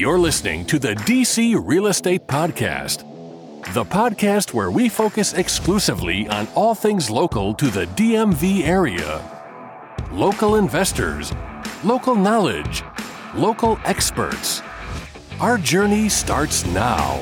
You're listening to the DC Real Estate Podcast, the podcast where we focus exclusively on all things local to the DMV area. Local investors, local knowledge, local experts. Our journey starts now.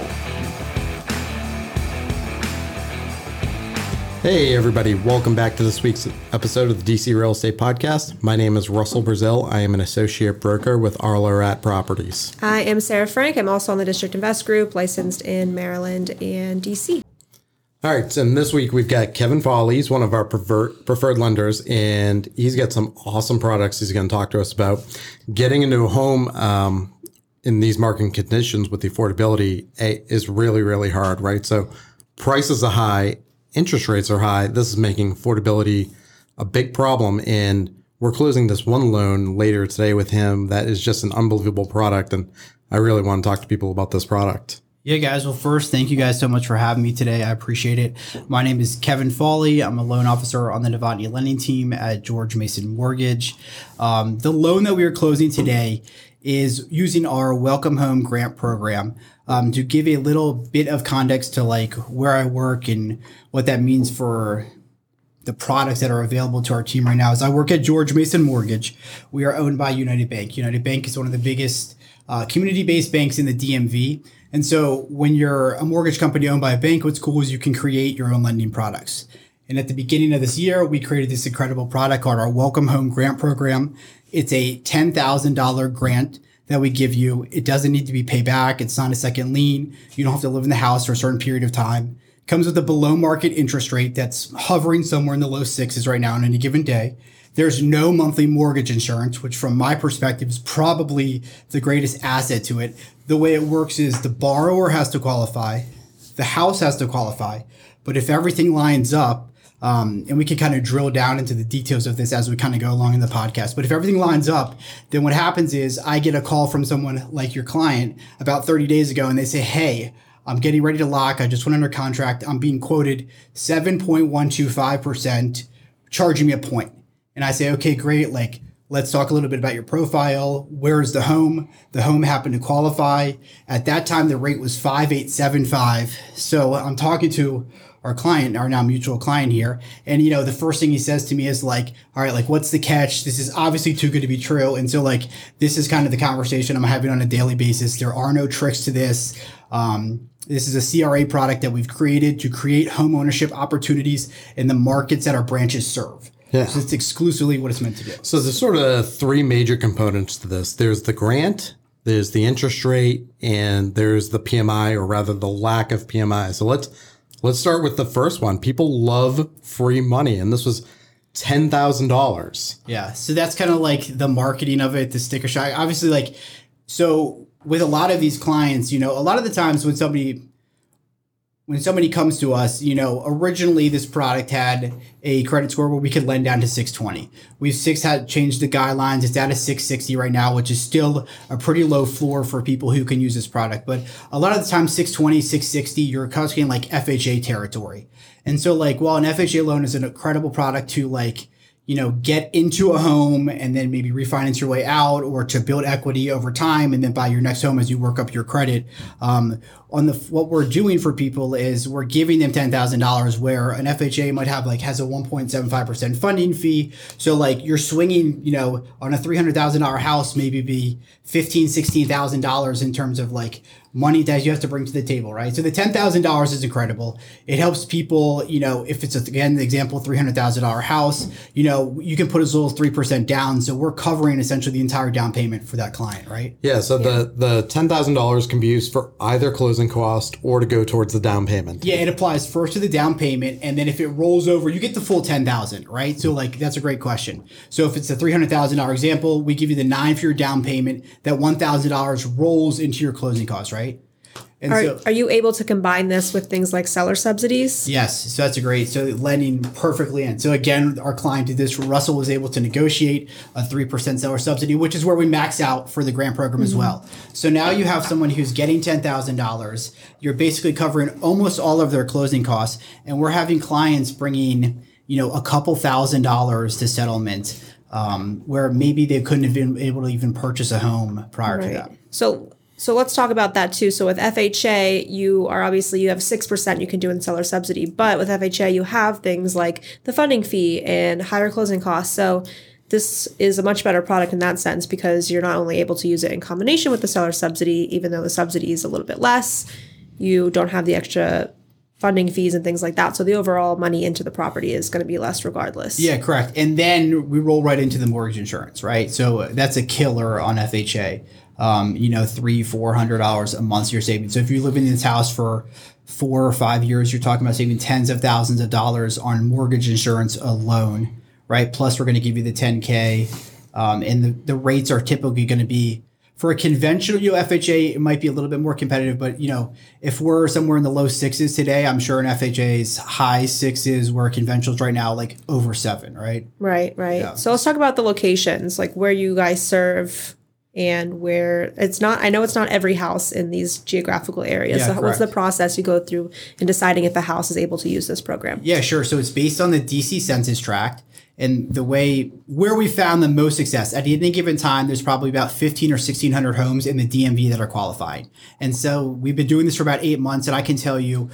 Hey, everybody, welcome back to this week's episode of the DC Real Estate Podcast. My name is Russell Brazil. I am an associate broker with RLAH @properties. I am Sarah Frank. I'm also on the District Invest Group, licensed in Maryland and DC. All right, so this week we've got Kevin Foley. He's one of our prefer- preferred lenders, and he's got some awesome products he's going to talk to us about. Getting into a home um, in these market conditions with the affordability eh, is really, really hard, right? So prices are high interest rates are high, this is making affordability a big problem. And we're closing this one loan later today with him that is just an unbelievable product. And I really want to talk to people about this product. Yeah, guys. Well, first, thank you guys so much for having me today. I appreciate it. My name is Kevin Foley. I'm a loan officer on the Novotny lending team at George Mason Mortgage. Um, the loan that we are closing today is using our Welcome Home Grant Program um, to give a little bit of context to like where I work and what that means for the products that are available to our team right now. Is I work at George Mason Mortgage. We are owned by United Bank. United Bank is one of the biggest uh, community-based banks in the DMV. And so when you're a mortgage company owned by a bank, what's cool is you can create your own lending products. And at the beginning of this year, we created this incredible product called our Welcome Home Grant Program. It's a $10,000 grant that we give you. It doesn't need to be paid back. It's not a second lien. You don't have to live in the house for a certain period of time. Comes with a below market interest rate that's hovering somewhere in the low sixes right now on any given day. There's no monthly mortgage insurance, which from my perspective is probably the greatest asset to it. The way it works is the borrower has to qualify, the house has to qualify, but if everything lines up, um, and we can kind of drill down into the details of this as we kind of go along in the podcast. But if everything lines up, then what happens is I get a call from someone like your client about 30 days ago and they say, Hey, I'm getting ready to lock. I just went under contract. I'm being quoted 7.125%, charging me a point. And I say, okay, great. Like, let's talk a little bit about your profile. Where's the home? The home happened to qualify. At that time, the rate was 5875. So I'm talking to our client, our now mutual client here. And, you know, the first thing he says to me is like, all right, like, what's the catch? This is obviously too good to be true. And so, like, this is kind of the conversation I'm having on a daily basis. There are no tricks to this. Um, this is a CRA product that we've created to create home ownership opportunities in the markets that our branches serve. Yeah. So it's exclusively what it's meant to do. So there's sort of three major components to this. There's the grant, there's the interest rate, and there's the PMI, or rather the lack of PMI. So let's Let's start with the first one. People love free money, and this was ten thousand dollars. Yeah, so that's kind of like the marketing of it, the sticker shock. Obviously, like so with a lot of these clients, you know, a lot of the times when somebody when somebody comes to us, you know, originally this product had a credit score where we could lend down to 620. We've six had changed the guidelines. It's at a 660 right now, which is still a pretty low floor for people who can use this product. But a lot of the time, 620, 660, you're costing like FHA territory. And so like, while an FHA loan is an incredible product to like, you know, get into a home and then maybe refinance your way out or to build equity over time and then buy your next home as you work up your credit. Um, on the what we're doing for people is we're giving them ten thousand dollars where an FHA might have like has a one point seven five percent funding fee. So like you're swinging, you know, on a three hundred thousand dollar house maybe be fifteen sixteen thousand dollars in terms of like money that you have to bring to the table, right? So the ten thousand dollars is incredible. It helps people, you know, if it's again the example three hundred thousand dollar house, you know, you can put as little three percent down. So we're covering essentially the entire down payment for that client, right? Yeah. So yeah. the the ten thousand dollars can be used for either closing closing cost or to go towards the down payment? Yeah, it applies first to the down payment, and then if it rolls over, you get the full ten thousand, right? So like that's a great question. So if it's a three hundred thousand dollar example, we give you the nine for your down payment. That one thousand dollars rolls into your closing costs, right? And are, so, are you able to combine this with things like seller subsidies? Yes. So that's a great, so lending perfectly in. So again, our client did this. Russell was able to negotiate a 3% seller subsidy, which is where we max out for the grant program mm-hmm. as well. So now you have someone who's getting $10,000. You're basically covering almost all of their closing costs. And we're having clients bringing, you know, a couple thousand dollars to settlement um, where maybe they couldn't have been able to even purchase a home prior right. to that. So So let's talk about that too. So with FHA, you are obviously you have six percent you can do in seller subsidy, but with FHA you have things like the funding fee and higher closing costs. So this is a much better product in that sense because you're not only able to use it in combination with the seller subsidy, even though the subsidy is a little bit less, you don't have the extra funding fees and things like that. So the overall money into the property is going to be less regardless. Yeah, correct. And then we roll right into the mortgage insurance, right? So that's a killer on FHA. Um, you know, three, four hundred dollars a month you're saving. So if you're living in this house for four or five years, you're talking about saving tens of thousands of dollars on mortgage insurance alone, right? Plus, we're going to give you the 10K. Um, and the, the rates are typically going to be for a conventional you know, FHA, it might be a little bit more competitive, but you know, if we're somewhere in the low sixes today, I'm sure in FHA's high sixes, where conventionals right now like over seven, right? Right, right. Yeah. So let's talk about the locations, like where you guys serve and where it's not I know it's not every house in these geographical areas. Yeah, so what's the process you go through in deciding if a house is able to use this program? Yeah, sure. So it's based on the DC Census Tract. And the way where we found the most success at any given time, there's probably about 15 or 1600 homes in the DMV that are qualifying. And so we've been doing this for about eight months, and I can tell you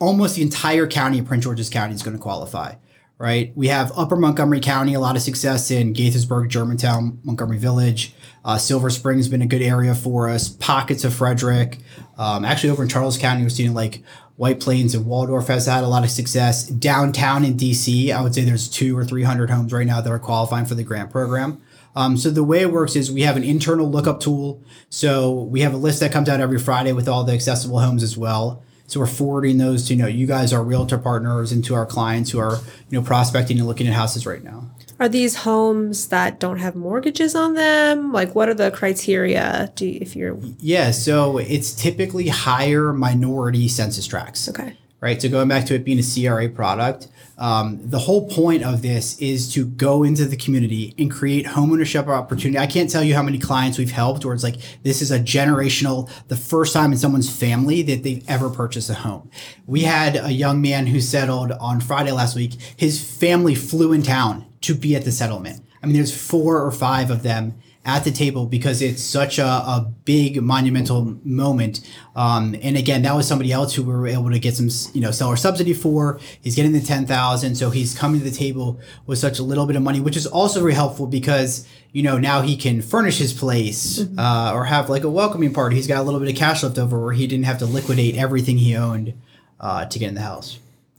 almost the entire county of Prince George's County is going to qualify. Right, we have Upper Montgomery County, a lot of success in Gaithersburg, Germantown, Montgomery Village. Uh, Silver Spring's been a good area for us. Pockets of Frederick, um, actually over in Charles County, we're seeing like White Plains and Waldorf has had a lot of success. Downtown in DC, I would say there's two or three hundred homes right now that are qualifying for the grant program. Um, so the way it works is we have an internal lookup tool. So we have a list that comes out every Friday with all the accessible homes as well. So we're forwarding those to you know you guys, our realtor partners, and to our clients who are you know prospecting and looking at houses right now. Are these homes that don't have mortgages on them? Like what are the criteria do you, if you're Yeah, so it's typically higher minority census tracts. okay. Right? So going back to it being a CRA product, um, the whole point of this is to go into the community and create homeownership opportunity. I can't tell you how many clients we've helped where it's like this is a generational, the first time in someone's family that they've ever purchased a home. We had a young man who settled on Friday last week. His family flew in town to be at the settlement. I mean, there's four or five of them at the table because it's such a, a big monumental moment. Um, and again, that was somebody else who we were able to get some, you know, seller subsidy for. He's getting the 10,000. So he's coming to the table with such a little bit of money, which is also very helpful because, you know, now he can furnish his place, uh, or have like a welcoming party. He's got a little bit of cash left over where he didn't have to liquidate everything he owned, uh, to get in the house.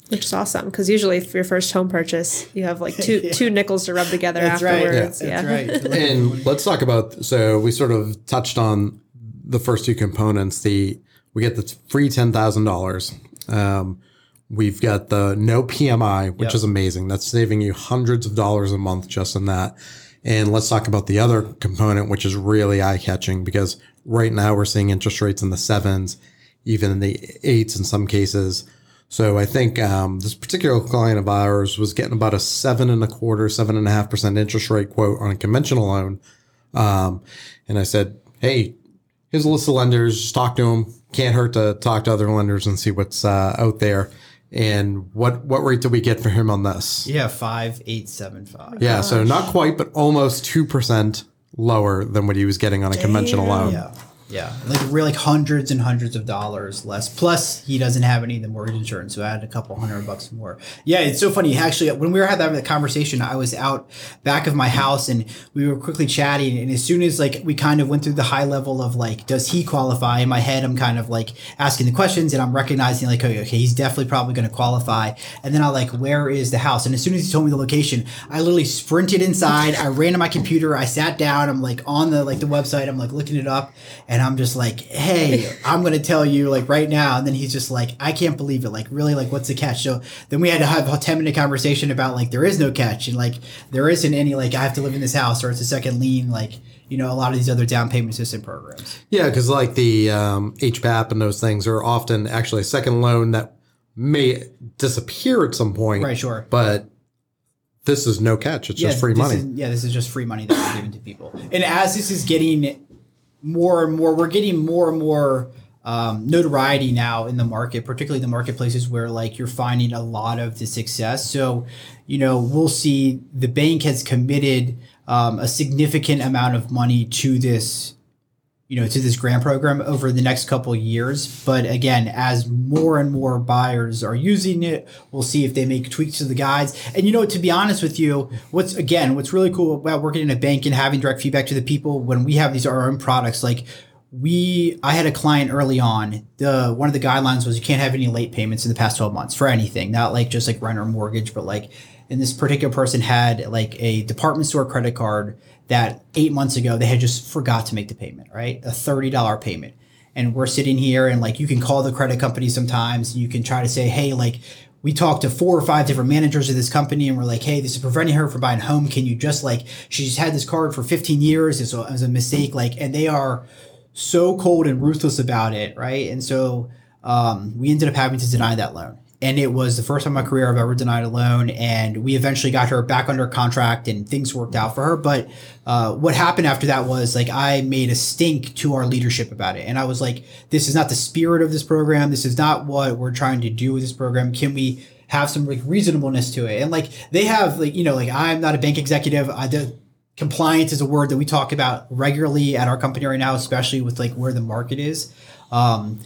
Which is awesome because usually for your first home purchase, you have like two two nickels to rub together That's right. afterwards. That's yeah. right. And let's talk about. So we sort of touched on the first two components. The we get the free ten thousand dollars. Um, we've got the no PMI, which Yep. is amazing. That's saving you hundreds of dollars a month just in that. And let's talk about the other component, which is really eye catching because right now we're seeing interest rates in the sevens, even in the eights in some cases. So I think um, this particular client of ours was getting about a seven and a quarter, seven and a half percent interest rate quote on a conventional loan. Um, and I said, hey, here's a list of lenders. Just talk to them. Can't hurt to talk to other lenders and see what's uh, out there. And what what rate did we get for him on this? yeah. Five, eight, seven, five. Yeah, so not quite, but almost two percent lower than what he was getting on a conventional loan. Yeah. Yeah. Like really like hundreds and hundreds of dollars less. Plus he doesn't have any of the mortgage insurance. So I had a couple hundred bucks more. Yeah, it's so funny. Actually, when we were having that conversation, I was out back of my house and we were quickly chatting. And as soon as like we kind of went through the high level of like, does he qualify? In my head, I'm kind of like asking the questions and I'm recognizing like, okay, okay he's definitely probably going to qualify. And then I like, where is the house? And as soon as he told me the location, I literally sprinted inside. I ran to my computer. I sat down. I'm like on the like the website. I'm like looking it up, and I'm just like, hey, I'm gonna tell you like right now. And then he's just like, I can't believe it. Like really, like what's the catch? So then we had to have a 10 minute conversation about like there is no catch and like there isn't any like I have to live in this house or it's a second lien like. You know, a lot of these other down payment assistance programs. Yeah, because like the um, HPAP and those things are often actually a second loan that may disappear at some point. Right, sure. But this is no catch. It's just free money. is- yeah, this is just free money that we're giving to people. And as this is getting more and more, we're getting more and more um, notoriety now in the market, particularly the marketplaces where like you're finding a lot of the success. So, you know, we'll see the bank has committed um, a significant amount of money to this you know, to this grant program over the next couple years. But again, as more and more buyers are using it, we'll see if they make tweaks to the guides. And you know, to be honest with you, what's again, what's really cool about working in a bank and having direct feedback to the people when we have these our own products, like we I had a client early on. The one of the guidelines was you can't have any late payments in the past 12 months for anything, not like just like rent or mortgage, but like and this particular person had like a department store credit card that eight months ago they had just forgot to make the payment, right? A $30 payment. And we're sitting here and like you can call the credit company sometimes. You can try to say, hey, like we talked to four or five different managers of this company and we're like, hey, this is preventing her from buying a home. Can you just like, she's had this card for 15 years. It's a, it was a mistake. Like, and they are so cold and ruthless about it. Right. And so um, we ended up having to deny that loan and it was the first time in my career I've ever denied a loan. And we eventually got her back under contract, and things worked out for her. But uh, what happened after that was like I made a stink to our leadership about it, and I was like, "This is not the spirit of this program. This is not what we're trying to do with this program. Can we?" have some like reasonableness to it and like they have like you know like i'm not a bank executive i compliance is a word that we talk about regularly at our company right now especially with like where the market is um,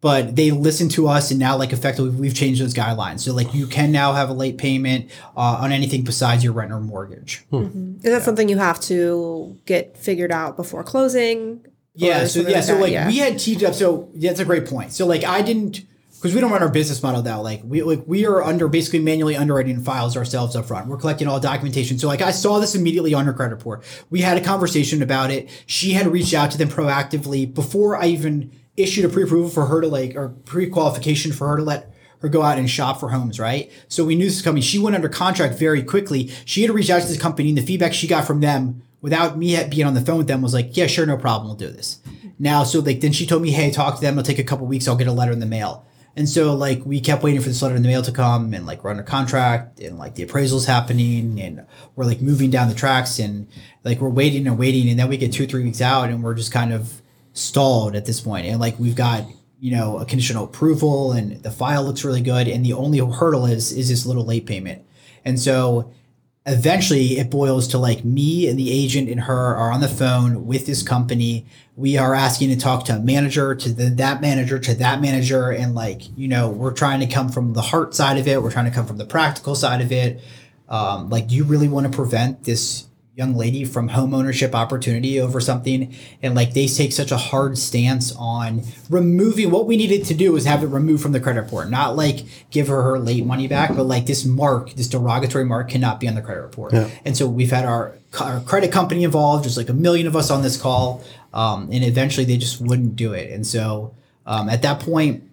but they listen to us and now like effectively we've changed those guidelines so like you can now have a late payment uh, on anything besides your rent or mortgage mm-hmm. is that yeah. something you have to get figured out before closing yeah so yeah so like yeah. we had teed up so yeah, that's a great point so like i didn't because we don't run our business model that like we like we are under basically manually underwriting files ourselves up front. We're collecting all documentation. So like I saw this immediately on her credit report. We had a conversation about it. She had reached out to them proactively before I even issued a pre-approval for her to like or pre-qualification for her to let her go out and shop for homes, right? So we knew this was coming. She went under contract very quickly. She had to reach out to this company, and the feedback she got from them without me being on the phone with them was like, "Yeah, sure, no problem, we'll do this." Now, so like then she told me, "Hey, talk to them. It'll take a couple weeks. I'll get a letter in the mail." And so like we kept waiting for this letter in the mail to come, and like we're under contract, and like the appraisal's happening, and we're like moving down the tracks, and like we're waiting and waiting, and then we get two three weeks out, and we're just kind of stalled at this point. And like we've got, you know, a conditional approval and the file looks really good. And the only hurdle is is this little late payment. And so eventually it boils to like me and the agent and her are on the phone with this company. We are asking to talk to a manager, to the, that manager, to that manager. And like, you know, we're trying to come from the heart side of it. We're trying to come from the practical side of it. Um, like, do you really want to prevent this young lady from home ownership opportunity over something and like they take such a hard stance on removing what we needed to do is have it removed from the credit report not like give her her late money back but like this mark this derogatory mark cannot be on the credit report yeah. and so we've had our, our credit company involved there's like a million of us on this call um, and eventually they just wouldn't do it and so um, at that point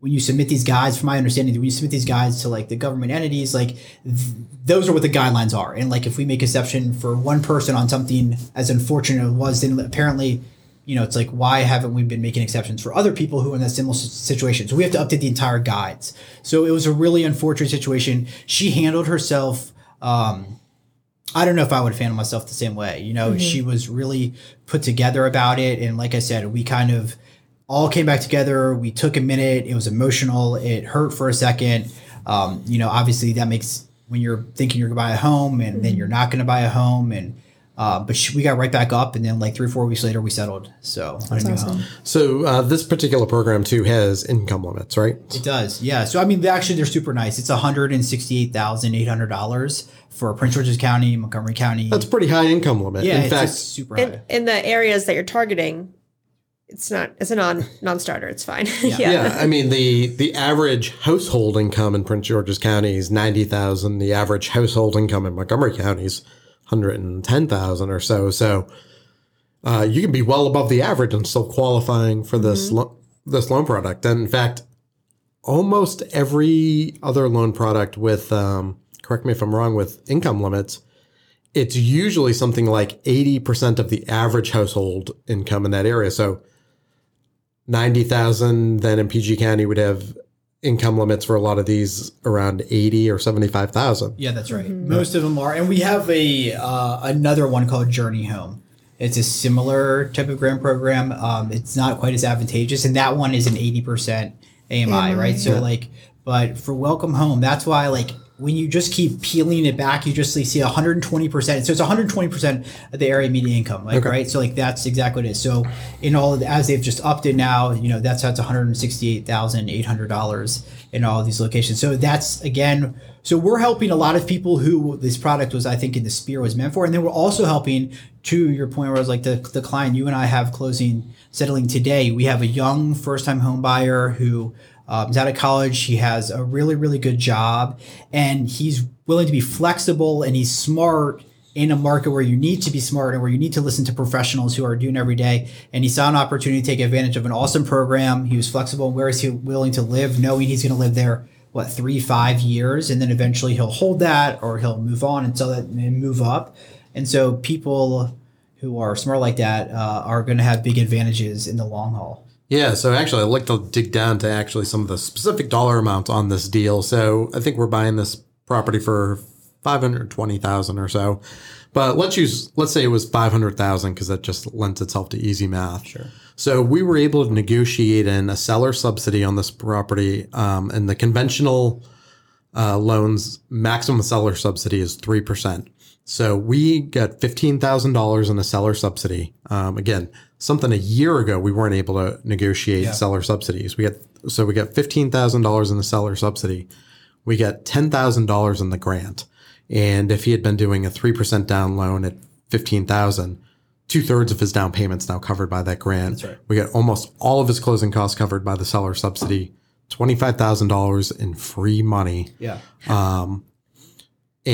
when you submit these guides, from my understanding, when you submit these guides to like the government entities, like th- those are what the guidelines are. And like if we make exception for one person on something as unfortunate as it was, then apparently, you know, it's like why haven't we been making exceptions for other people who are in that similar situation? So we have to update the entire guides. So it was a really unfortunate situation. She handled herself. Um, I don't know if I would have handled myself the same way. You know, mm-hmm. she was really put together about it, and like I said, we kind of all came back together. We took a minute. It was emotional. It hurt for a second. Um, you know, obviously that makes when you're thinking you're gonna buy a home and mm-hmm. then you're not gonna buy a home and uh, but she, we got right back up and then like three or four weeks later we settled so That's awesome. so uh, this particular program too has income limits right it does yeah so i mean actually they're super nice it's $168800 for prince george's county montgomery county that's pretty high income limit yeah in fact super high in, in the areas that you're targeting it's not it's a non non-starter it's fine yeah. yeah. yeah i mean the the average household income in prince george's county is 90000 the average household income in montgomery county is 110000 or so so uh, you can be well above the average and still qualifying for this mm-hmm. lo- this loan product and in fact almost every other loan product with um, correct me if i'm wrong with income limits it's usually something like 80% of the average household income in that area so 90,000, then in PG County we would have income limits for a lot of these around 80 or 75,000. Yeah, that's right. Mm-hmm. Most of them are. And we have a uh, another one called Journey Home. It's a similar type of grant program. Um, it's not quite as advantageous and that one is an 80% AMI, AMI right? So like but for Welcome Home, that's why like when you just keep peeling it back, you just see 120%. So it's 120% of the area median income, like, Okay. right? So like that's exactly what it is. So in all of the, as they've just upped it now, you know, that's how it's $168,800 in all of these locations. So that's again, so we're helping a lot of people who this product was, I think, in the spear was meant for. And then we're also helping to your point where I was like the, the client you and I have closing settling today. We have a young first time home buyer who um, is out of college. He has a really, really good job and he's willing to be flexible and he's smart in a market where you need to be smart and where you need to listen to professionals who are doing every day. And he saw an opportunity to take advantage of an awesome program. He was flexible. Where is he willing to live, knowing he's going to live there, what, three, five years? And then eventually he'll hold that or he'll move on and sell that and move up. And so people who are smart like that uh, are going to have big advantages in the long haul. Yeah, so actually, I'd like to dig down to actually some of the specific dollar amounts on this deal. So I think we're buying this property for five hundred twenty thousand or so, but let's use let's say it was five hundred thousand because that just lends itself to easy math. Sure. So we were able to negotiate in a seller subsidy on this property, um, and the conventional uh, loans maximum seller subsidy is three percent. So we got fifteen thousand dollars in a seller subsidy. Um, again, something a year ago we weren't able to negotiate seller subsidies. We got so we got fifteen thousand dollars in the seller subsidy. We got ten thousand dollars in the grant, and if he had been doing a three percent down loan at fifteen thousand, two thirds of his down payments now covered by that grant. That's right. We got almost all of his closing costs covered by the seller subsidy. Twenty five thousand dollars in free money. Yeah.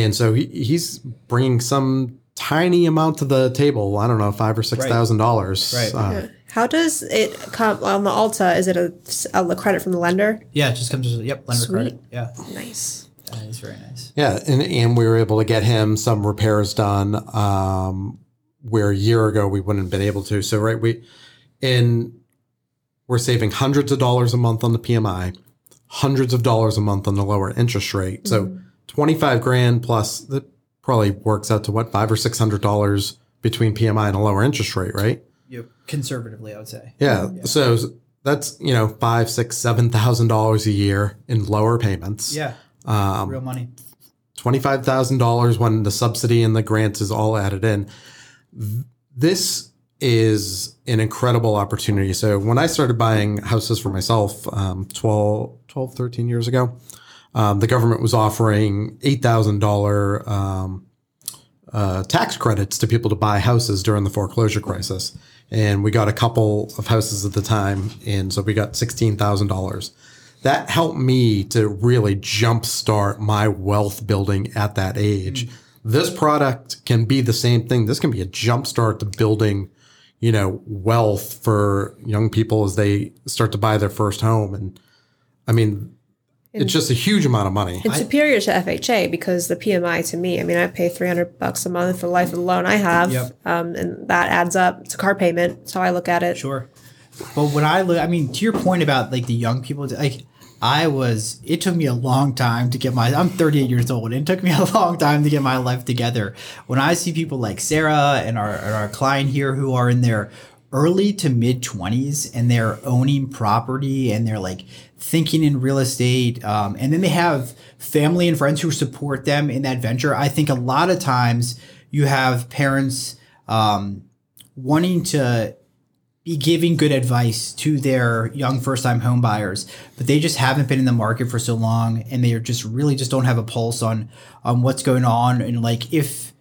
And so he, he's bringing some tiny amount to the table. I don't know, five or six thousand dollars. Right. Uh, How does it come on the ALTA? Is it a, a credit from the lender? Yeah, it just comes as a yep, lender Sweet. credit. Yeah. Nice. That is very nice. yeah, and and we were able to get him some repairs done. Um, where a year ago we wouldn't have been able to. So right, we in we're saving hundreds of dollars a month on the PMI, hundreds of dollars a month on the lower interest rate. So twenty five grand plus that probably works out to what five or six hundred dollars between PMI and a lower interest rate, right? Yep. Conservatively, I would say. Yeah. So that's you know five, six, seven thousand dollars a year in lower payments. Yeah. Um, Real money. twenty five thousand dollars when the subsidy and the grants is all added in. This is an incredible opportunity. So when I started buying houses for myself um, 12, 12, 13 years ago, um, the government was offering eight thousand dollar um, uh, tax credits to people to buy houses during the foreclosure crisis. And we got a couple of houses at the time. And so we got $16,000. That helped me to really jumpstart my wealth building at that age. This product can be the same thing. This can be a jumpstart to building, you know, wealth for young people as they start to buy their first home. And I mean, it's just a huge amount of money. It's superior to FHA because the PMI to me, I mean, I pay 300 bucks a month for the life of the loan I have. Yep. Um, and that adds up. It's a car payment. That's how I look at it. Sure. But when I look, I mean, to your point about like the young people, like I was, it took me a long time to get my, I'm 38 years old. And it took me a long time to get my life together. When I see people like Sarah and our, and our client here who are in their early to mid 20s and they're owning property and they're like thinking in real estate, um, and then they have family and friends who support them in that venture. I think a lot of times you have parents, um, wanting to be giving good advice to their young first time home buyers, but they just haven't been in the market for so long and they just really just don't have a pulse on on what's going on and like if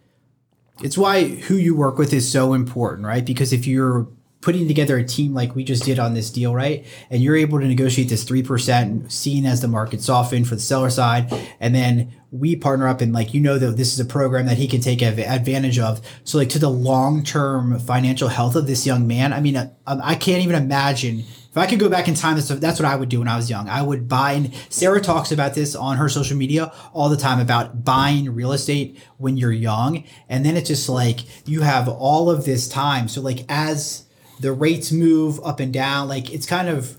it's why who you work with is so important, right? Because if you're putting together a team like we just did on this deal, right? And you're able to negotiate this 3% seen as the market soften for the seller side. And then we partner up and like, you know, that this is a program that he can take advantage of. So like to the long-term financial health of this young man, I mean, I, I can't even imagine if I could go back in time, that's, that's what I would do when I was young. I would buy, and Sarah talks about this on her social media all the time about buying real estate when you're young. And then it's just like you have all of this time. So, like, as the rates move up and down, like, it's kind of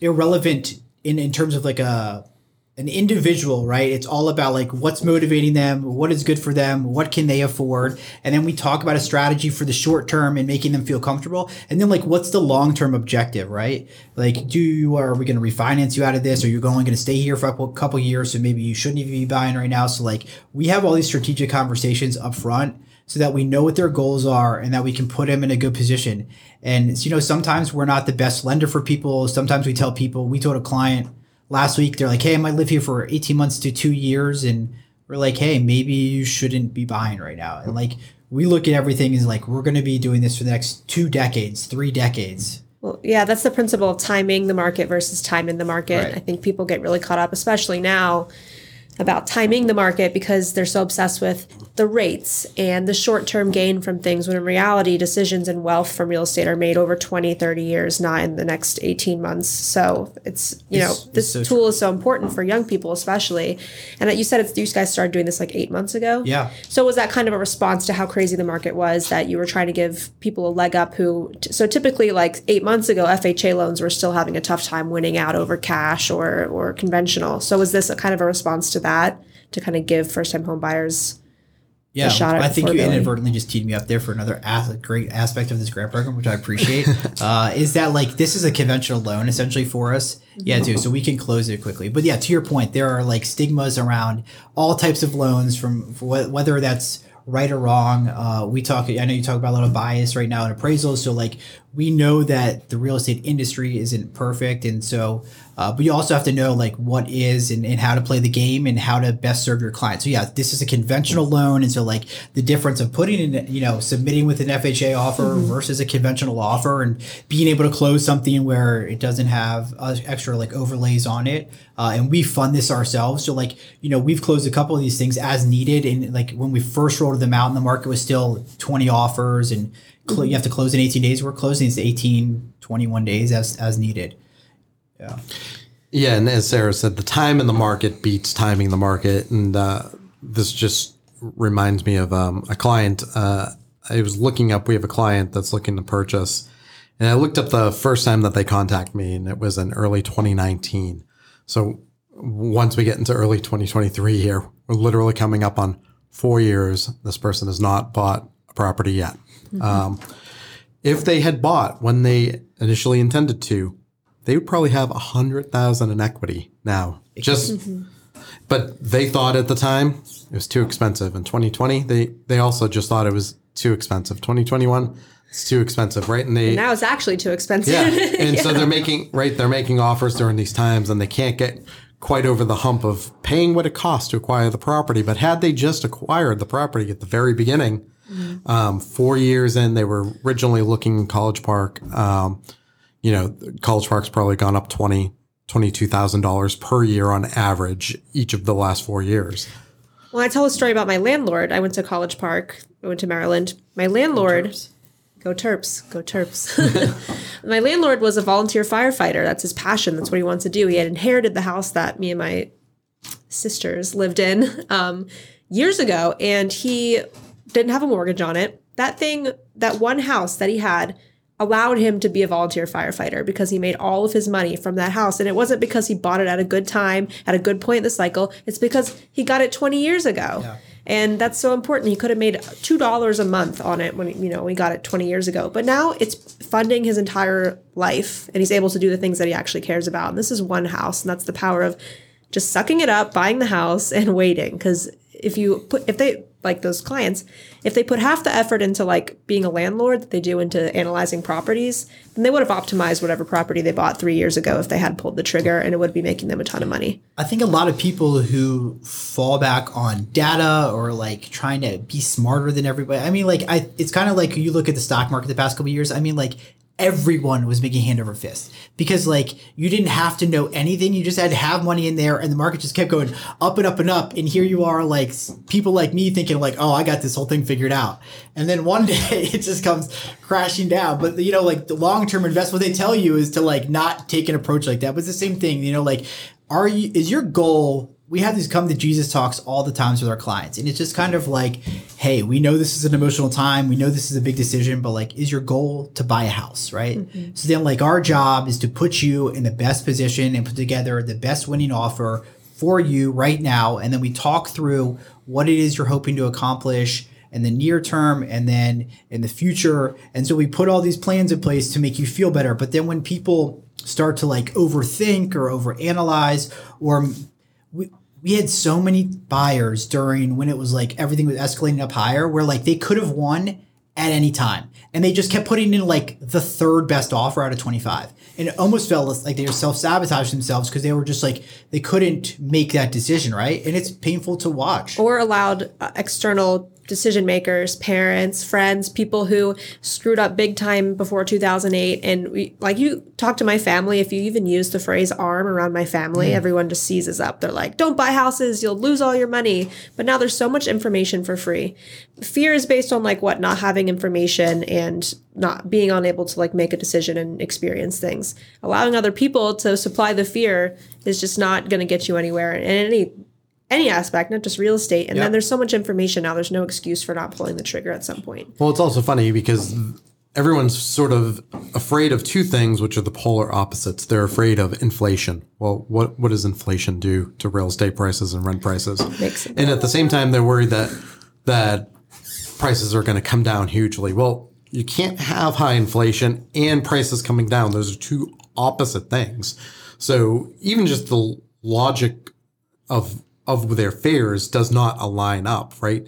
irrelevant in, in terms of like a, an individual, right? It's all about like what's motivating them, what is good for them, what can they afford, and then we talk about a strategy for the short term and making them feel comfortable, and then like what's the long term objective, right? Like, do you are we going to refinance you out of this, or you're only going to stay here for a couple years, so maybe you shouldn't even be buying right now. So like we have all these strategic conversations up front so that we know what their goals are and that we can put them in a good position. And you know, sometimes we're not the best lender for people. Sometimes we tell people, we told a client last week, they're like, Hey, I might live here for 18 months to two years. And we're like, Hey, maybe you shouldn't be buying right now. And like, we look at everything as like, we're going to be doing this for the next two decades, three decades. Well, yeah, that's the principle of timing the market versus time in the market. Right. I think people get really caught up, especially now, about timing the market because they're so obsessed with the rates and the short-term gain from things when in reality decisions and wealth from real estate are made over 20 30 years not in the next 18 months so it's you know It's- it's this so tool is so important for young people especially and you said it's you guys started doing this like eight months ago Yeah. so was that kind of a response to how crazy the market was that you were trying to give people a leg up who so typically like 8 months ago FHA loans were still having a tough time winning out over cash or or conventional. So was this a kind of a response to that to kind of give first time home buyers Yeah, I think you affordability. inadvertently just teed me up there for another as- great aspect of this grant program, which I appreciate. uh, is that like this is a conventional loan essentially for us? Yeah, too. So we can close it quickly. But yeah, to your point, there are like stigmas around all types of loans, from wh- whether that's right or wrong. Uh, we talk. I know you talk about a lot of bias right now in appraisals. So like we know that the real estate industry isn't perfect, and so. Uh, but you also have to know like what is and, and how to play the game and how to best serve your client. So yeah, this is a conventional loan, and so like the difference of putting in you know submitting with an FHA offer versus a conventional offer and being able to close something where it doesn't have uh, extra like overlays on it. Uh, and we fund this ourselves. So like you know we've closed a couple of these things as needed, and like when we first rolled them out, and the market was still 20 offers, and cl- you have to close in 18 days. We're closing these 18, 21 days as as needed. Yeah. Yeah, and as Sarah said, the time in the market beats timing the market, and uh, this just reminds me of um, a client. Uh, I was looking up. We have a client that's looking to purchase, and I looked up the first time that they contacted me, and it was in early 2019. So once we get into early 2023 here, we're literally coming up on four years. This person has not bought a property yet. Um, if they had bought when they initially intended to, they would probably have a hundred thousand in equity now. Just, but they thought at the time it was too expensive. In 2020, they they also just thought it was too expensive. 2021, it's too expensive, right? And they now it's actually too expensive. yeah, and so they're making right. They're making offers during these times, and they can't get quite over the hump of paying what it costs to acquire the property. But had they just acquired the property at the very beginning, um, four years in, they were originally looking in College Park. Um, you know, College Park's probably gone up twenty. $22,000 per year on average each of the last four years. Well, I tell a story about my landlord. I went to College Park. I went to Maryland. My landlord, go Terps, go Terps. my landlord was a volunteer firefighter. That's his passion. That's what he wants to do. He had inherited the house that me and my sisters lived in um, years ago, and he didn't have a mortgage on it. That thing, that one house that he had, allowed him to be a volunteer firefighter because he made all of his money from that house. And it wasn't because he bought it at a good time, at a good point in the cycle. It's because he got it 20 years ago. And that's so important. He could have made $2 a month on it when, you know, we got it 20 years ago. But now it's funding his entire life and he's able to do the things that he actually cares about. And this is one house. And that's the power of just sucking it up, buying the house and waiting. Because if you put, if they, like those clients, if they put half the effort into like being a landlord that they do into analyzing properties, then they would have optimized whatever property they bought three years ago if they had pulled the trigger and it would be making them a ton of money. I think a lot of people who fall back on data or like trying to be smarter than everybody. I mean, like I, it's kind of like you look at the stock market the past couple of years. I mean, like everyone was making hand over fist because like you didn't have to know anything. You just had to have money in there, and the market just kept going up and up and up. And here you are, like people like me thinking like, oh, I got this whole thing figured out. And then one day it just comes crashing down. But you know, like the long term investment, what they tell you is to like not take an approach like that. But it's the same thing. You know, like are you is your goal we have these come to jesus talks all the times with our clients and it's just kind of like hey we know this is an emotional time we know this is a big decision but like is your goal to buy a house right mm-hmm. so then like our job is to put you in the best position and put together the best winning offer for you right now. And then we talk through what it is you're hoping to accomplish in the near term and then in the future. And so we put all these plans in place to make you feel better. But then when people start to like overthink or overanalyze or we, we had so many buyers during when it was like everything was escalating up higher where like they could have won at any time. And they just kept putting in like the third best offer out of 25 and it almost felt like they were self-sabotaging themselves because they were just like they couldn't make that decision right? And it's painful to watch. Or allowed uh, external decision makers, parents, friends, people who screwed up big time before 2008. And we, like you talk to my family, if you even use the phrase arm around my family, mm. everyone just seizes up. They're like, don't buy houses, you'll lose all your money. But now there's so much information for free. Fear is based on like what, not having information and not being unable to like make a decision and experience things. Allowing other people to supply the fear is just not going to get you anywhere. And any any aspect, not just real estate. And yep. then there's so much information now. There's no excuse for not pulling the trigger at some point. Well, it's also funny because everyone's sort of afraid of two things, which are the polar opposites. They're afraid of inflation. Well, what what does inflation do to real estate prices and rent prices? Makes and at the same time, they're worried that that prices are going to come down hugely. Well, you can't have high inflation and prices coming down. Those are two opposite things. So even just the logic of of their fears does not align up, right?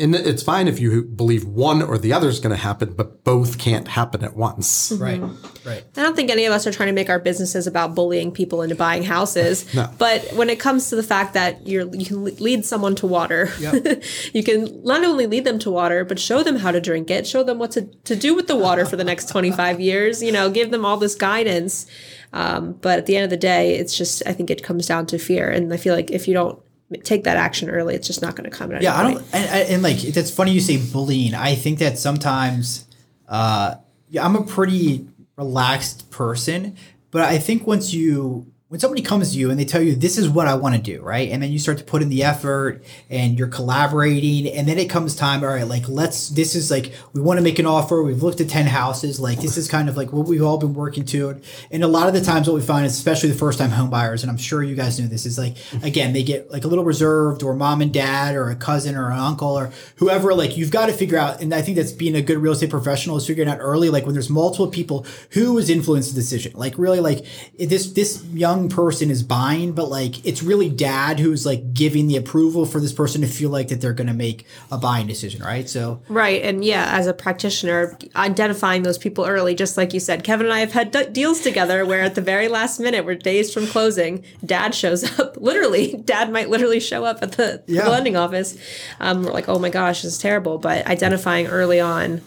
And it's fine if you believe one or the other is going to happen, but both can't happen at once. Mm-hmm. Right, right. I don't think any of us are trying to make our businesses about bullying people into buying houses. no. But when it comes to the fact that you're you can lead someone to water, yep. you can not only lead them to water, but show them how to drink it, show them what to, to do with the water for the next 25 years, you know, give them all this guidance. Um, but at the end of the day, it's just I think it comes down to fear, and I feel like if you don't take that action early, it's just not going to come. At yeah, I don't. And, and, like that's funny you say bullying. I think that sometimes, uh, yeah, I'm a pretty relaxed person, but I think once you when somebody comes to you and they tell you this is what I want to do, right? And then you start to put in the effort and you're collaborating and then it comes time, all right, like let's this is like we want to make an offer. We've looked at 10 houses, like this is kind of like what we've all been working to. And a lot of the times what we find is especially the first time home buyers, and I'm sure you guys know this, is like again, they get like a little reserved or mom and dad or a cousin or an uncle or whoever, like you've got to figure out, and I think that's being a good real estate professional is figuring out early, like when there's multiple people who has influenced the decision. Like really like this this young young person is buying, but like it's really dad who's like giving the approval for this person to feel like that they're going to make a buying decision, right? So right, and yeah, as a practitioner, identifying those people early, just like you said, Kevin and I have had d- deals together where at the very last minute, we're days from closing, dad shows up. literally, dad might literally show up at the, yeah. the lending office. Um, we're like, oh my gosh, this is terrible. But identifying early on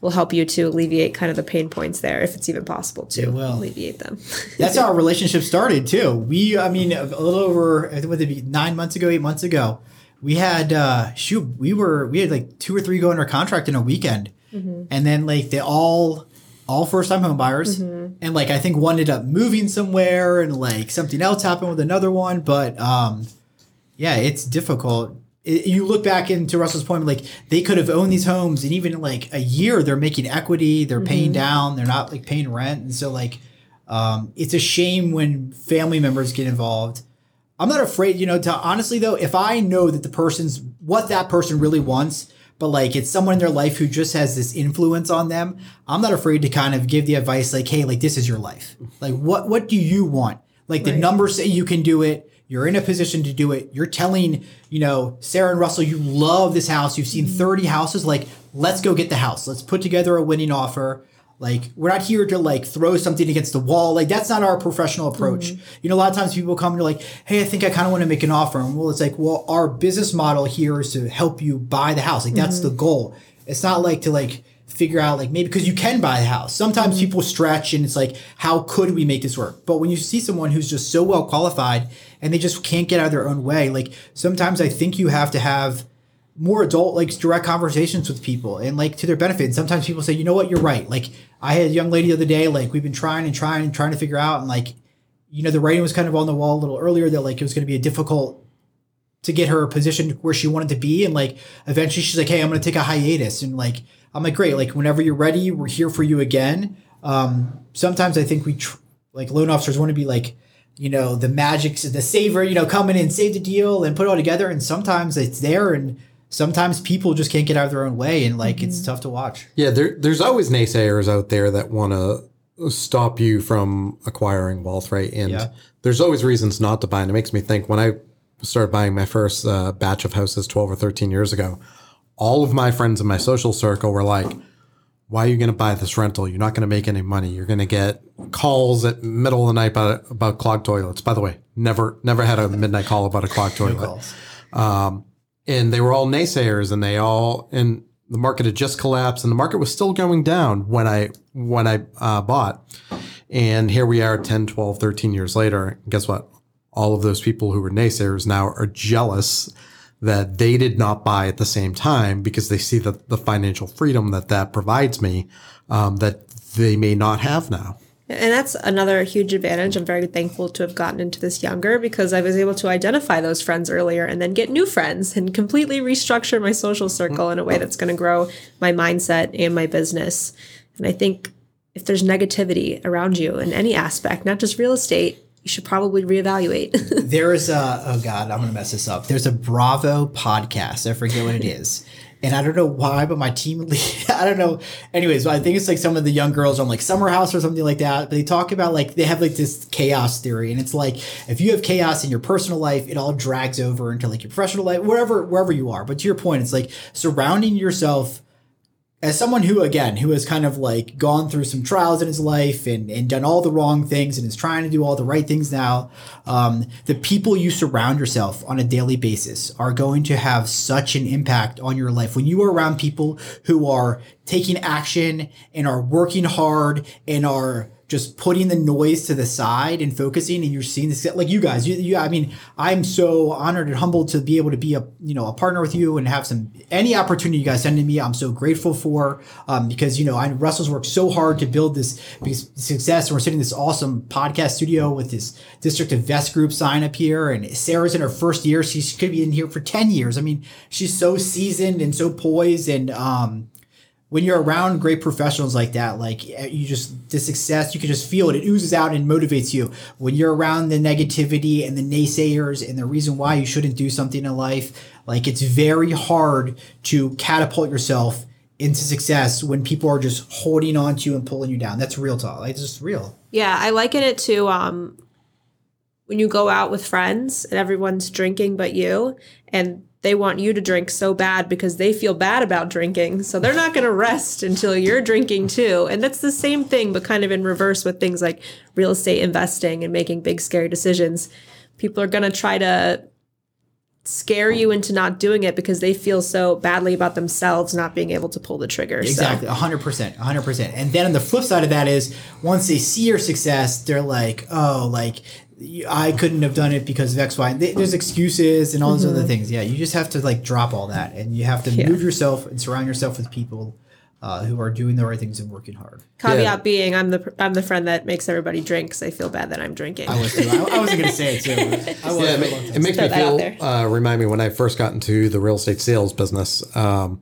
will help you to alleviate kind of the pain points there if it's even possible to alleviate them. That's how our relationship started too. We, I mean, a little over, I think would it be nine months ago, eight months ago, we had, uh, shoot, we were, we had like two or three go under contract in a weekend. Mm-hmm. And then like they all, all first time home buyers. Mm-hmm. And like, I think one ended up moving somewhere and like something else happened with another one. But, um, yeah, it's difficult it, you look back into Russell's point, like they could have owned these homes, and even in like a year, they're making equity, they're mm-hmm. paying down, they're not like paying rent, and so like um, it's a shame when family members get involved. I'm not afraid, you know. To honestly though, if I know that the person's what that person really wants, but like it's someone in their life who just has this influence on them, I'm not afraid to kind of give the advice like, hey, like this is your life. Like what what do you want? Like the numbers say you can do it you're in a position to do it. You're telling, you know, Sarah and Russell, you love this house. You've seen 30 houses. Like, let's go get the house. Let's put together a winning offer. Like, we're not here to like throw something against the wall. Like, that's not our professional approach. Mm-hmm. You know, a lot of times people come and you're like, hey, I think I kind of want to make an offer. And well, it's like, well, our business model here is to help you buy the house. Like, that's mm-hmm. the goal. It's not like to like, figure out like maybe because you can buy a house. Sometimes mm-hmm. people stretch and it's like, how could we make this work? But when you see someone who's just so well qualified and they just can't get out of their own way, like sometimes I think you have to have more adult like direct conversations with people and like to their benefit. And sometimes people say, you know what, you're right. Like I had a young lady the other day, like we've been trying and trying and trying to figure out and like, you know, the writing was kind of on the wall a little earlier that like it was going to be a difficult to get her positioned where she wanted to be. And like eventually she's like, Hey, I'm going to take a hiatus. And like, I'm like, great. Like whenever you're ready, we're here for you again. Um, sometimes I think we tr- like loan officers want to be like you know, the magic, the saver, you know, come in and save the deal and put it all together. And sometimes it's there and sometimes people just can't get out of their own way and like it's tough to watch. Yeah, there, there's always naysayers out there that want to stop you from acquiring wealth, right? And Yeah. there's always reasons not to buy. And it makes me think when I started buying my first uh, batch of houses 12 or 13 years ago, all of my friends in my social circle were like, why are you going to buy this rental? You're not going to make any money. You're going to get calls at middle of the night about, about clogged toilets. By the way, never, never had a midnight call about a clogged toilet Calls. and they were all naysayers and they all and the market had just collapsed and the market was still going down when i when i uh, bought and here we are 10 12 13 years later guess what all of those people who were naysayers now are jealous that they did not buy at the same time because they see the, the financial freedom that that provides me um, that they may not have now And that's another huge advantage. I'm very thankful to have gotten into this younger because I was able to identify those friends earlier and then get new friends and completely restructure my social circle in a way that's going to grow my mindset and my business. And I think if there's negativity around you in any aspect, not just real estate, you should probably reevaluate. There is a oh god, I'm gonna mess this up. There's a Bravo podcast. I forget what it is. And I don't know why, but my team lead, I don't know. Anyways, I think it's like some of the young girls on like Summer House or something like that. They talk about like they have like this chaos theory, and it's like if you have chaos in your personal life, it all drags over into like your professional life, wherever wherever you are. But to your point, it's like surrounding yourself as someone who again who has kind of like gone through some trials in his life and, and done all the wrong things and is trying to do all the right things now um, the people you surround yourself on a daily basis are going to have such an impact on your life. When you are around people who are taking action and are working hard and are just putting the noise to the side and focusing and you're seeing this like you guys you, you i mean i'm so honored and humbled to be able to be a you know a partner with you and have some any opportunity you guys send to me i'm so grateful for um, because you know i russell's worked so hard to build this success and we're sitting in this awesome podcast studio with this district of vest group sign up here and sarah's in her first year. She could be in here for 10 years. I mean she's so seasoned and so poised and um when you're around great professionals like that, like you just the success, you can just feel it. It oozes out and motivates you. When you're around the negativity and the naysayers and the reason why you shouldn't do something in life, like it's very hard to catapult yourself into success when people are just holding on to you and pulling you down. That's real talk. Like, It's just real. Yeah, I liken it to um, when you go out with friends and everyone's drinking but you, and they want you to drink so bad because they feel bad about drinking. So they're not going to rest until you're drinking too. And that's the same thing, but kind of in reverse with things like real estate investing and making big, scary decisions. People are going to try to scare you into not doing it because they feel so badly about themselves not being able to pull the trigger. So- Exactly, percent, hundred percent. And then on the flip side of that is once they see your success, they're like, oh, like I couldn't have done it because of X, Y. There's excuses and all those other things. Yeah, you just have to like drop all that, and you have to Yeah. move yourself and surround yourself with people uh, who are doing the right things and working hard. Caveat Yeah. being, I'm the I'm the friend that makes everybody drink because I feel bad that I'm drinking. I was too. I, I wasn't gonna say it too. I was yeah, it, for a ma- long it makes me feel. Uh, remind me when I first got into the real estate sales business. Um,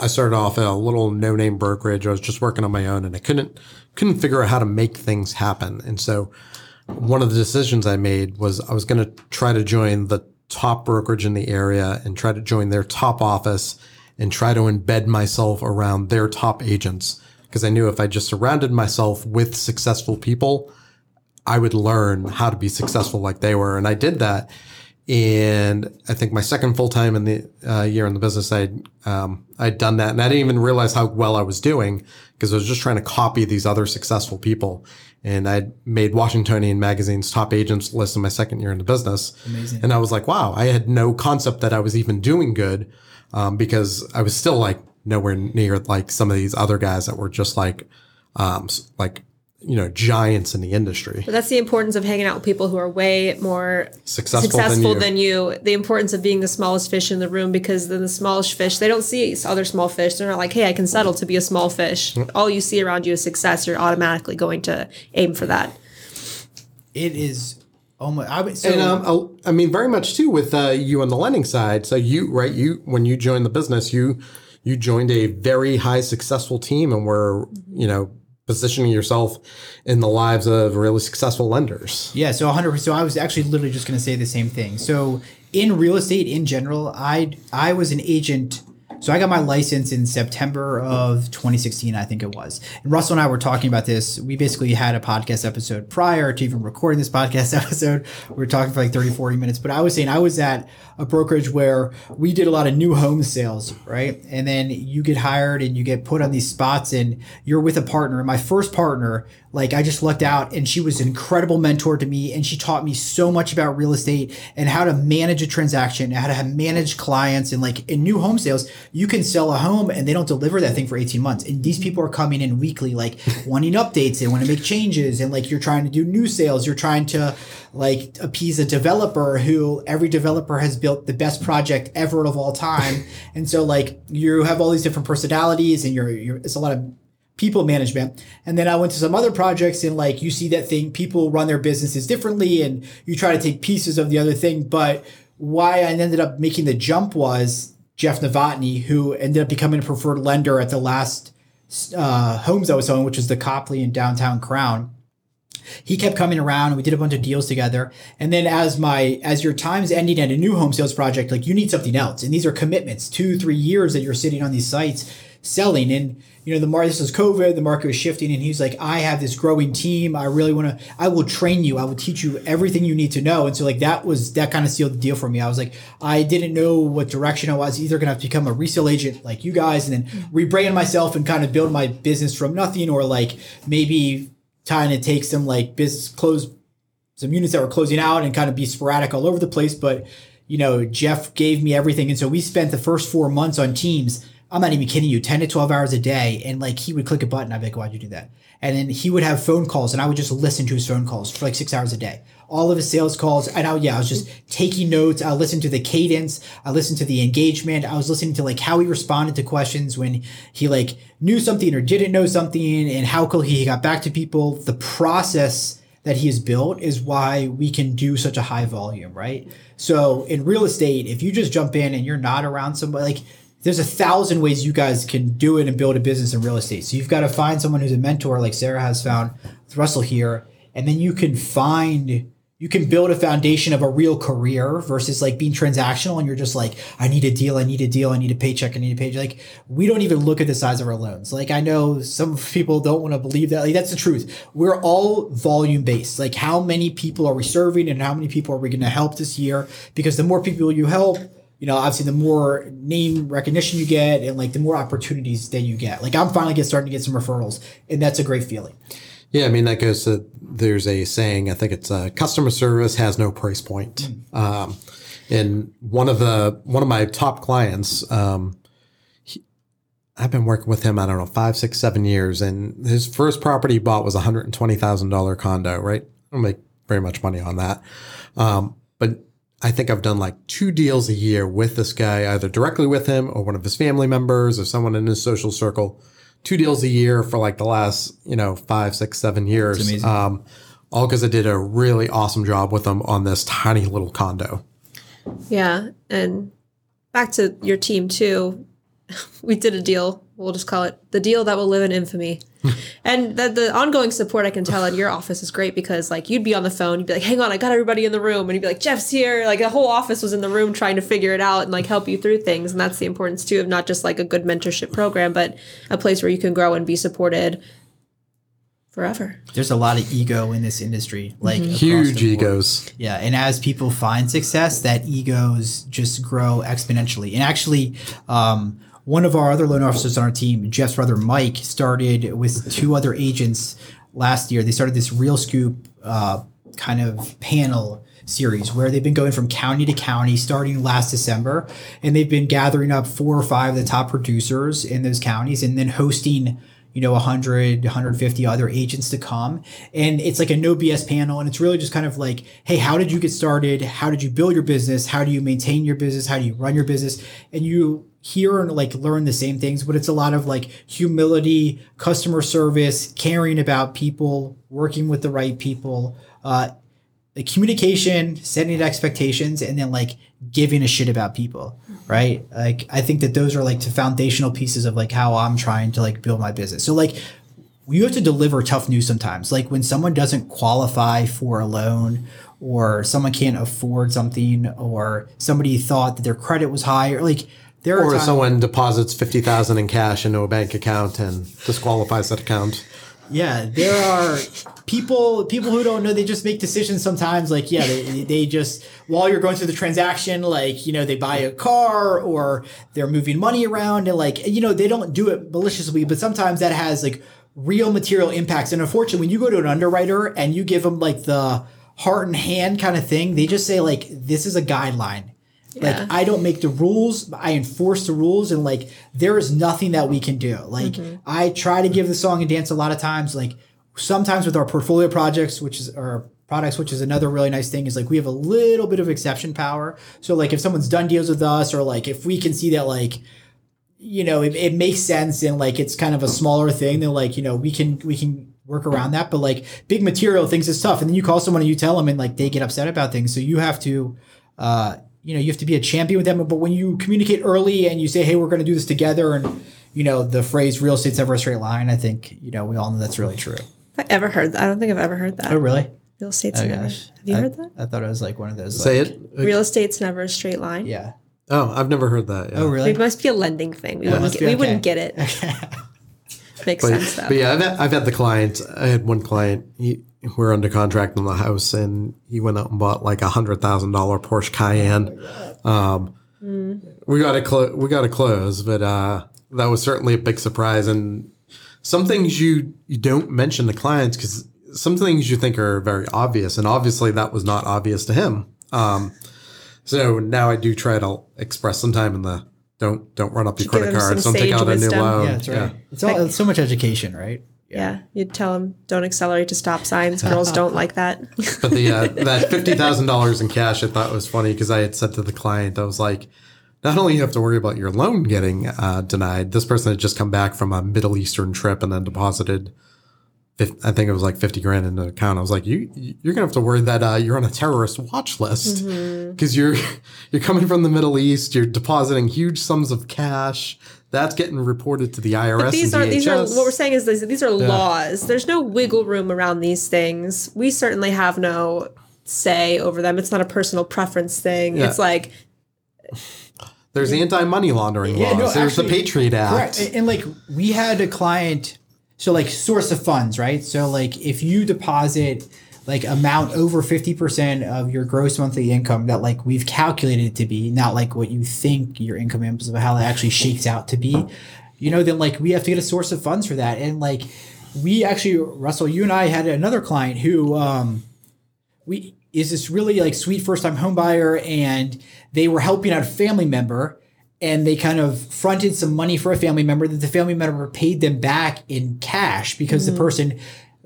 I started off at a little no-name brokerage. I was just working on my own, and I couldn't couldn't figure out how to make things happen. And so, one of the decisions I made was I was going to try to join the top brokerage in the area and try to join their top office and try to embed myself around their top agents because I knew if I just surrounded myself with successful people, I would learn how to be successful like they were. And I did that. And I think my second full time in the uh, year in the business, I um, I'd done that, and I didn't even realize how well I was doing because I was just trying to copy these other successful people. And I'd made Washingtonian magazine's top agents list in my second year in the business. Amazing. And I was like, wow, I had no concept that I was even doing good um, because I was still like nowhere near like some of these other guys that were just like, um, like, you know, giants in the industry. But that's the importance of hanging out with people who are way more Successful, successful than you. than you. The importance of being the smallest fish in the room because then the smallest fish, they don't see other small fish. They're not like, hey, I can settle to be a small fish. All you see around you is success. You're automatically going to aim for that. It is almost. I would. So, And um, I I mean, very much too with uh, you on the lending side. So you, right? You when you joined the business, you you joined a very high successful team, and were you know positioning yourself in the lives of really successful lenders. Yeah, so 100. So I was actually literally just going to say the same thing. So in real estate in general, I I was an agent. So I got my license in September of 2016, I think it was. And Russell and I were talking about this. We basically had a podcast episode prior to even recording this podcast episode. We were talking for like 30, 40 minutes. But I was saying I was at a brokerage where we did a lot of new home sales, right? And then you get hired and you get put on these spots and you're with a partner. And my first partner, like I just lucked out and she was an incredible mentor to me and she taught me so much about real estate and how to manage a transaction, how to manage clients and like in new home sales, you can sell a home and they don't deliver that thing for 18 months. And these people are coming in weekly, like wanting updates, they want to make changes and like you're trying to do new sales, you're trying to like appease a developer who every developer has built the best project ever of all time. and so like you have all these different personalities and you're, you're it's a lot of people management. And then I went to some other projects and like you see that thing, people run their businesses differently and you try to take pieces of the other thing. But why I ended up making the jump was Jeff Novotny, who ended up becoming a preferred lender at the last uh, homes I was selling, which is the Copley in downtown Crown he kept coming around and we did a bunch of deals together. And then as my as your time's ending at a new home sales project, like you need something else. And these are commitments, two, three years that you're sitting on these sites selling. And you know, the market this was COVID, the market was shifting, and he's like, I have this growing team. I really want to, I will train you, I will teach you everything you need to know. And so like that was that kind of sealed the deal for me. I was like, I didn't know what direction I was either gonna have to become a resale agent like you guys and then rebrand myself and kind of build my business from nothing, or like maybe trying to take some like business close some units that were closing out and kind of be sporadic all over the place. But you know, Jeff gave me everything, and so we spent the first four months on teams. I'm not even kidding you, 10 to 12 hours a day. And like he would click a button. I'd be like, why'd you do that? And then he would have phone calls and I would just listen to his phone calls for like six hours a day. All of his sales calls. And I, yeah, I was just taking notes. I listened to the cadence. I listened to the engagement. I was listening to like how he responded to questions when he like knew something or didn't know something and how quickly he got back to people. The process that he has built is why we can do such a high volume, right? So in real estate, if you just jump in and you're not around somebody like there's a thousand ways you guys can do it and build a business in real estate. So you've got to find someone who's a mentor, like Sarah has found with Russell here, and then you can find you can build a foundation of a real career versus like being transactional and you're just like, I need a deal, I need a deal, I need a paycheck, I need a paycheck. Like we don't even look at the size of our loans. Like I know some people don't want to believe that. Like that's the truth. We're all volume based. Like how many people are we serving and how many people are we going to help this year? Because the more people you help, you know, obviously the more name recognition you get and like the more opportunities that you get. Like I'm finally get starting to get some referrals and that's a great feeling. Yeah, I mean that goes to there's a saying. I think it's uh, customer service has no price point. Mm. Um, and one of the one of my top clients, um, he, I've been working with him. I don't know five, six, seven years, and his first property he bought was a hundred and twenty thousand dollar condo. Right, I don't make very much money on that, um, but I think I've done like two deals a year with this guy, either directly with him or one of his family members or someone in his social circle two deals a year for like the last, you know, five, six, seven years. Um, all because I did a really awesome job with them on this tiny little condo. Yeah. And back to your team too. We did a deal. We'll just call it the deal that will live in infamy. and the, the ongoing support I can tell in your office is great because like you'd be on the phone, you'd be like, "Hang on, I got everybody in the room," and you'd be like, "Jeff's here." Like the whole office was in the room trying to figure it out and like help you through things. And that's the importance too of not just like a good mentorship program, but a place where you can grow and be supported forever. There's a lot of ego in this industry, like mm-hmm. huge egos. Yeah, and as people find success, that egos just grow exponentially. And actually, um, one of our other loan officers on our team, Jeff's brother Mike, started with two other agents last year. They started this Real Scoop uh, kind of panel series where they've been going from county to county starting last December. And they've been gathering up four or five of the top producers in those counties and then hosting you know 100 150 other agents to come. And it's like a no bs panel. And it's really just kind of like hey how did you get started? How did you build your business? How do you maintain your business? How do you run your business? And you hear and like learn the same things, but it's a lot of like humility, customer service, caring about people, working with the right people, uh, the communication, setting expectations, and then like giving a shit about people, right? Like I think that those are like the foundational pieces of like how I'm trying to like build my business. So like you have to deliver tough news sometimes. Like when someone doesn't qualify for a loan or someone can't afford something or somebody thought that their credit was high or like there are Or someone deposits fifty thousand in cash into a bank account and disqualifies that account. Yeah, there are people people who don't know they just make decisions sometimes like yeah, they, they just while you're going through the transaction like, you know, they buy a car or they're moving money around and like you know, they don't do it maliciously, but sometimes that has like real material impacts. And unfortunately, when you go to an underwriter and you give them like the heart and hand kind of thing, they just say like this is a guideline. Yeah. Like I don't make the rules, I enforce the rules, and like there is nothing that we can do. Like I try to give the song and dance a lot of times. Like sometimes with our portfolio projects, which is our products, which is another really nice thing, is like we have a little bit of exception power. So like if someone's done deals with us, or like if we can see that like you know it, it makes sense and like it's kind of a smaller thing then like you know we can we can work around that but like big material things is tough and then you call someone and you tell them and like they get upset about things so you have to uh you know you have to be a champion with them but when you communicate early and you say hey we're going to do this together and you know the phrase real estate's never a straight line i think you know we all know that's really true Have I ever heard that? I don't think I've ever heard that. oh really Real estate's oh never. gosh Have you I, heard that? i thought it was like one of those Say like- it. Real estate's never a straight line. yeah Oh, I've never heard that. Yeah. oh really It must be a lending thing. We, wouldn't, get, be we okay. wouldn't get it. Makes But, sense though. but yeah, I've had, I've had the clients. I had one client. He, we're under contract on the house, and he went out and bought like a hundred thousand dollar Porsche Cayenne. Um, We got to close. We got to close, but uh, that was certainly a big surprise. And some things you you don't mention to clients because some things you think are very obvious, and obviously that was not obvious to him. Um, so now I do try to express some time in the don't don't run up your Should credit him cards, some don't take sage out a new loan. yeah that's right it's all it's so much education right yeah. You'd tell them don't accelerate to stop signs. Girls don't like that. But the uh, that fifty thousand dollars in cash, I thought was funny because I had said to the client, I was like, not only you have to worry about your loan getting uh, denied, this person had just come back from a Middle Eastern trip and then deposited, I think it was like fifty grand in the account. I was like, you you're gonna have to worry that uh, you're on a terrorist watch list because you're you're coming from the Middle East, you're depositing huge sums of cash. That's getting reported to the IRS. But these and are these are DHS. what we're saying is these, these are laws. There's no wiggle room around these things. We certainly have no say over them. It's not a personal preference thing. Yeah. It's like There's anti-money laundering Yeah, laws. no, There's the Patriot Act. Correct. And, and, like we had a client, so like source of funds, right? So like if you deposit like amount over 50% of your gross monthly income that like we've calculated it to be, not like what you think your income is, but how it actually shakes out to be, you know, then like we have to get a source of funds for that. And like we actually, Russell, you and I had another client who, um, we is this really like sweet first time home buyer and they were helping out a family member and they kind of fronted some money for a family member that the family member paid them back in cash because the person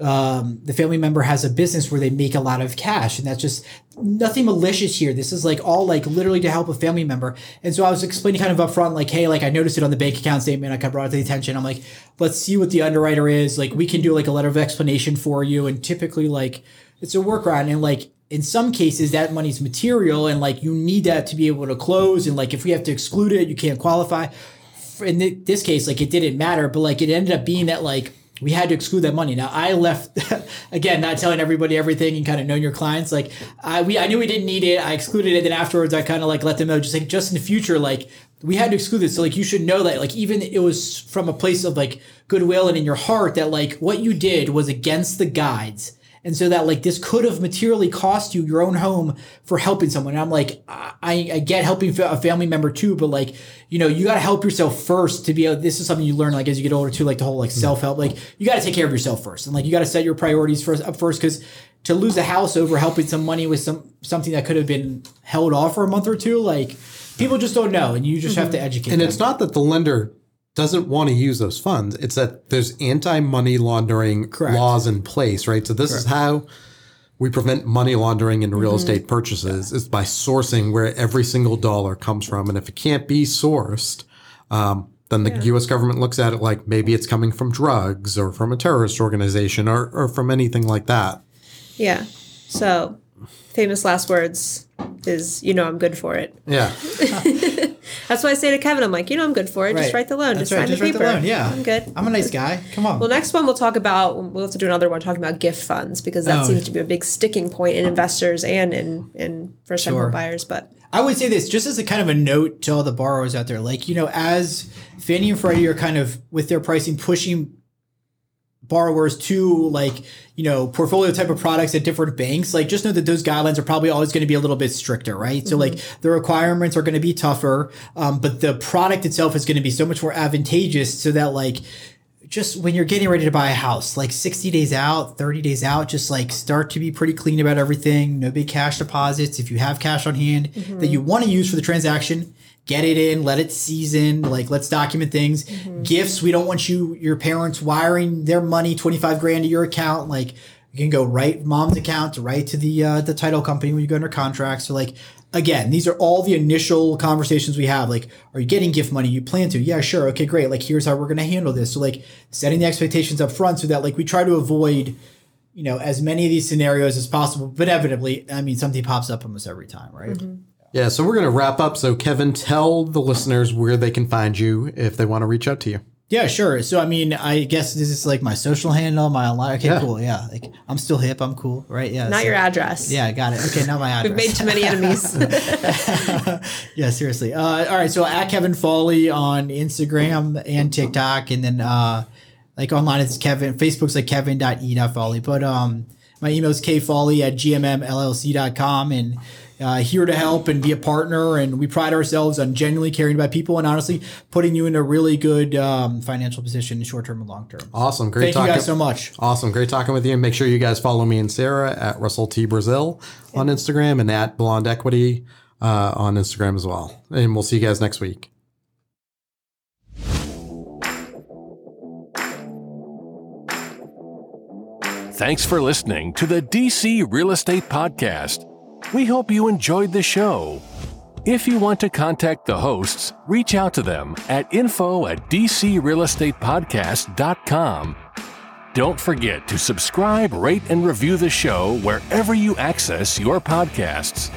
um, the family member has a business where they make a lot of cash. And that's just nothing malicious here. This is like all like literally to help a family member. And so i was explaining kind of upfront like hey like i noticed it on the bank account statement. I kind of brought it to the attention. I'm like let's see what the underwriter is. Like we can do like a letter of explanation for you. And typically like it's a workaround. And like in some cases that money's material and like you need that to be able to close and like if we have to exclude it you can't qualify. In thi- this case like it didn't matter but like it ended up being that like we had to exclude that money. Now i left again not telling everybody everything and kind of knowing your clients like i we i knew we didn't need it i excluded it then afterwards i kind of like let them know just like just in the future like we had to exclude this. So like you should know that like even it was from a place of like goodwill and in your heart that like what you did was against the guides and so that like this could have materially cost you your own home for helping someone. And I'm like, I, I get helping a family member too, but like, you know, you got to help yourself first to be able, this is something you learn like as you get older too, like the whole like mm-hmm. self help, like you got to take care of yourself first. And like, you got to set your priorities first up first. Cause to lose a house over helping some money with some, something that could have been held off for a month or two, like people just don't know. And you just mm-hmm. have to educate And them. it's not that the lender doesn't want to use those funds. It's that there's anti-money laundering Correct. laws in place, right? So this is how we prevent money laundering in real estate purchases is by sourcing where every single dollar comes from. And if it can't be sourced, um, then the U.S. government looks at it like maybe it's coming from drugs or from a terrorist organization or, or from anything like that. Yeah. So famous last words is, you know, I'm good for it. Yeah. That's why I say to Kevin, I'm like, you know, I'm good for it. Just write the loan. That's just right, sign just the write the paper. loan, yeah. I'm good. I'm a nice guy. Come on. Well, next one we'll talk about. We'll have to do another one talking about gift funds because that Oh. seems to be a big sticking point in investors and in in first time Sure. home buyers. But I would say this just as a kind of a note to all the borrowers out there. Like, you know, as Fannie and Freddie are kind of with their pricing pushing borrowers to like, you know, portfolio type of products at different banks, like just know that those guidelines are probably always going to be a little bit stricter, right? So like the requirements are going to be tougher, um, but the product itself is going to be so much more advantageous so that like just when you're getting ready to buy a house, like 60 days out, 30 days out, just like start to be pretty clean about everything. No big cash deposits. If you have cash on hand that you want to use for the transaction, get it in, let it season. Like, let's document things. Gifts, we don't want you, your parents wiring their money, 25 grand to your account. Like, you can go right mom's account right to the uh, the title company when you go under contract. So like again, these are all the initial conversations we have. Like, are you getting gift money? You plan to? Yeah, sure. Okay, great. Like, here's how we're gonna handle this. So like setting the expectations up front so that like we try to avoid, you know, as many of these scenarios as possible. But inevitably, I mean, something pops up almost every time, right? Yeah. So we're going to wrap up. So, Kevin, tell the listeners where they can find you if they want to reach out to you. Yeah, sure. So I mean, I guess this is like my social handle, my online. Okay, Yeah. cool. Yeah, like I'm still hip. I'm cool, right? Yeah. not so- your address. Yeah, I got it. Okay, not my address. We've made too many enemies. Yeah, seriously. Uh, all right, so at Kevin Foley on Instagram and TikTok, and then uh, like online it's Kevin. Facebook's like kevin.e.foley. But um, my email is kfoley at gmmllc.com, and uh, here to help and be a partner. And we pride ourselves on genuinely caring about people and honestly putting you in a really good um, financial position, short term and long term. Awesome. Great Thank talking. you guys so much. Awesome. Great talking with you. And make sure you guys follow me and Sarah at Russell T. Brazil on Instagram and at Blonde Equity uh, on Instagram as well. And we'll see you guys next week. Thanks for listening to the DC Real Estate Podcast. We hope you enjoyed the show. If you want to contact the hosts, reach out to them at info at dcrealestatepodcast.com. Don't forget to subscribe, rate, and review the show wherever you access your podcasts.